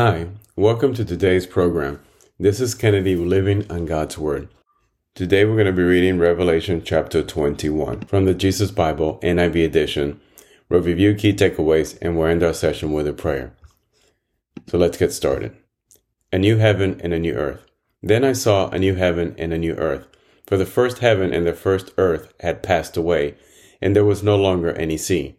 Hi, welcome to today's program. This is Kennedy living on God's Word. Today we're going to be reading Revelation chapter 21 from the Jesus Bible NIV edition. We'll review key takeaways and we'll end our session with a prayer. So let's get started. A new heaven and a new earth. Then I saw a new heaven and a new earth, for the first heaven and the first earth had passed away, and there was no longer any sea.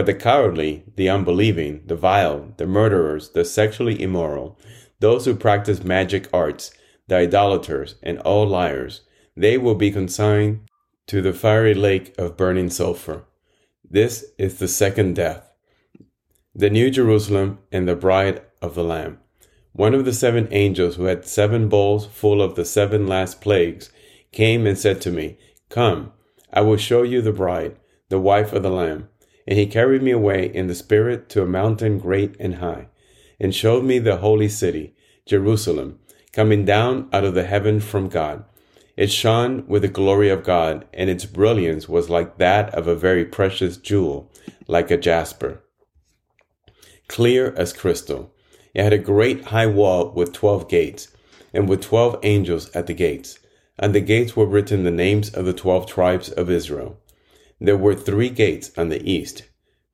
But the cowardly, the unbelieving, the vile, the murderers, the sexually immoral, those who practice magic arts, the idolaters, and all liars, they will be consigned to the fiery lake of burning sulfur. This is the second death. The New Jerusalem and the bride of the Lamb. One of the seven angels who had seven bowls full of the seven last plagues came and said to me, Come, I will show you the bride, the wife of the Lamb. And he carried me away in the Spirit to a mountain great and high, and showed me the holy city, Jerusalem, coming down out of the heaven from God. It shone with the glory of God, and its brilliance was like that of a very precious jewel, like a jasper, clear as crystal. It had a great high wall with twelve gates, and with twelve angels at the gates. On the gates were written the names of the twelve tribes of Israel. There were three gates on the east,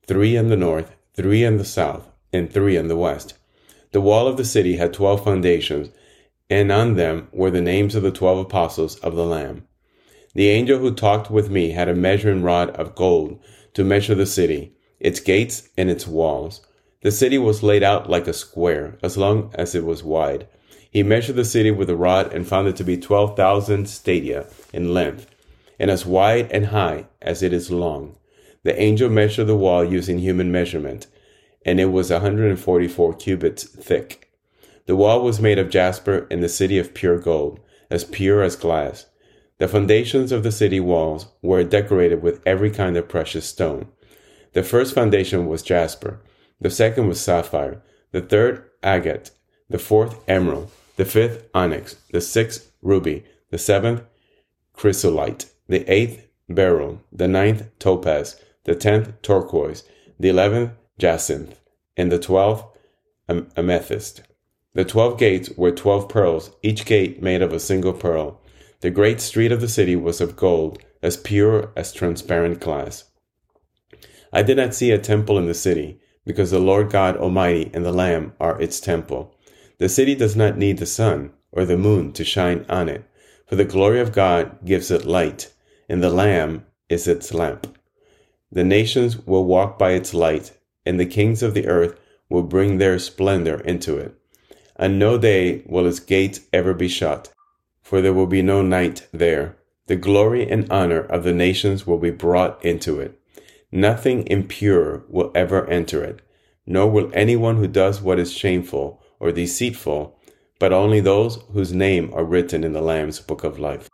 three on the north, three on the south, and three on the west. The wall of the city had twelve foundations, and on them were the names of the twelve apostles of the Lamb. The angel who talked with me had a measuring rod of gold to measure the city, its gates, and its walls. The city was laid out like a square, as long as it was wide. He measured the city with a rod and found it to be twelve thousand stadia in length and as wide and high as it is long. The angel measured the wall using human measurement, and it was 144 cubits thick. The wall was made of jasper and the city of pure gold, as pure as glass. The foundations of the city walls were decorated with every kind of precious stone. The first foundation was jasper, the second was sapphire, the third agate, the fourth emerald, the fifth onyx, the sixth ruby, the seventh chrysolite, the eighth beryl, the ninth topaz, the tenth turquoise, the eleventh jacinth, and the twelfth amethyst. The twelve gates were twelve pearls, each gate made of a single pearl. The great street of the city was of gold, as pure as transparent glass. I did not see a temple in the city, because the Lord God Almighty and the Lamb are its temple. The city does not need the sun or the moon to shine on it, for the glory of God gives it light and the Lamb is its lamp. The nations will walk by its light, and the kings of the earth will bring their splendor into it. And no day will its gates ever be shut, for there will be no night there. The glory and honor of the nations will be brought into it. Nothing impure will ever enter it, nor will anyone who does what is shameful or deceitful, but only those whose name are written in the Lamb's book of life.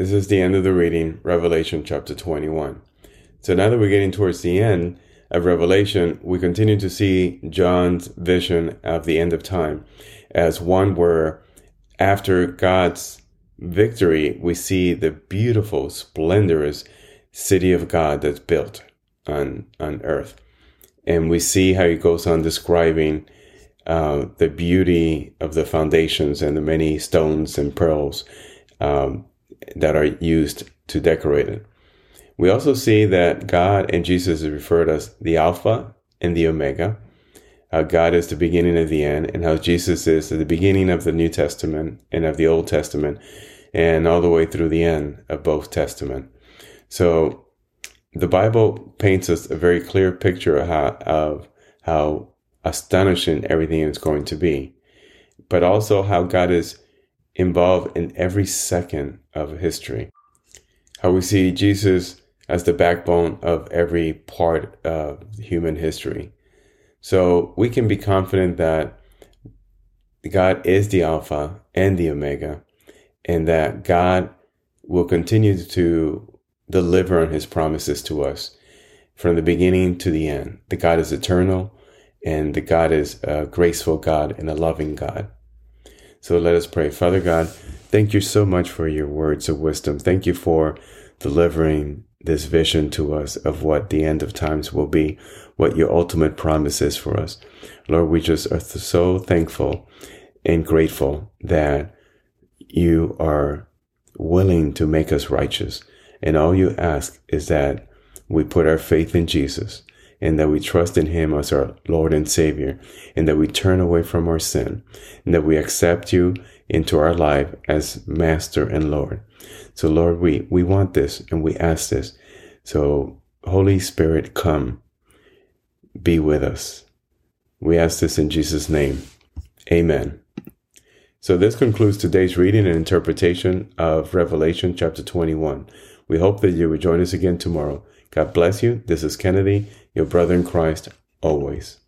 This is the end of the reading, Revelation chapter 21. So now that we're getting towards the end of Revelation, we continue to see John's vision of the end of time as one where after God's victory, we see the beautiful, splendorous city of God that's built on, on earth. And we see how he goes on describing uh, the beauty of the foundations and the many stones and pearls um, that are used to decorate it. We also see that God and Jesus is referred as the Alpha and the Omega. how God is the beginning of the end, and how Jesus is the beginning of the New Testament and of the Old Testament, and all the way through the end of both Testament. So the Bible paints us a very clear picture of how, of how astonishing everything is going to be, but also how God is involved in every second of history. How we see Jesus as the backbone of every part of human history. So we can be confident that God is the Alpha and the Omega, and that God will continue to deliver on his promises to us from the beginning to the end. The God is eternal, and the God is a graceful God and a loving God. So let us pray. Father God, thank you so much for your words of wisdom. Thank you for delivering this vision to us of what the end of times will be, what your ultimate promise is for us. Lord, we just are so thankful and grateful that you are willing to make us righteous. And all you ask is that we put our faith in Jesus and that we trust in him as our Lord and Savior and that we turn away from our sin and that we accept you into our life as Master and Lord. So Lord, we, we want this and we ask this. So Holy Spirit, come, be with us. We ask this in Jesus' name. Amen. So this concludes today's reading and interpretation of Revelation chapter 21. We hope that you will join us again tomorrow. God bless you. This is Kennedy, your brother in Christ, always.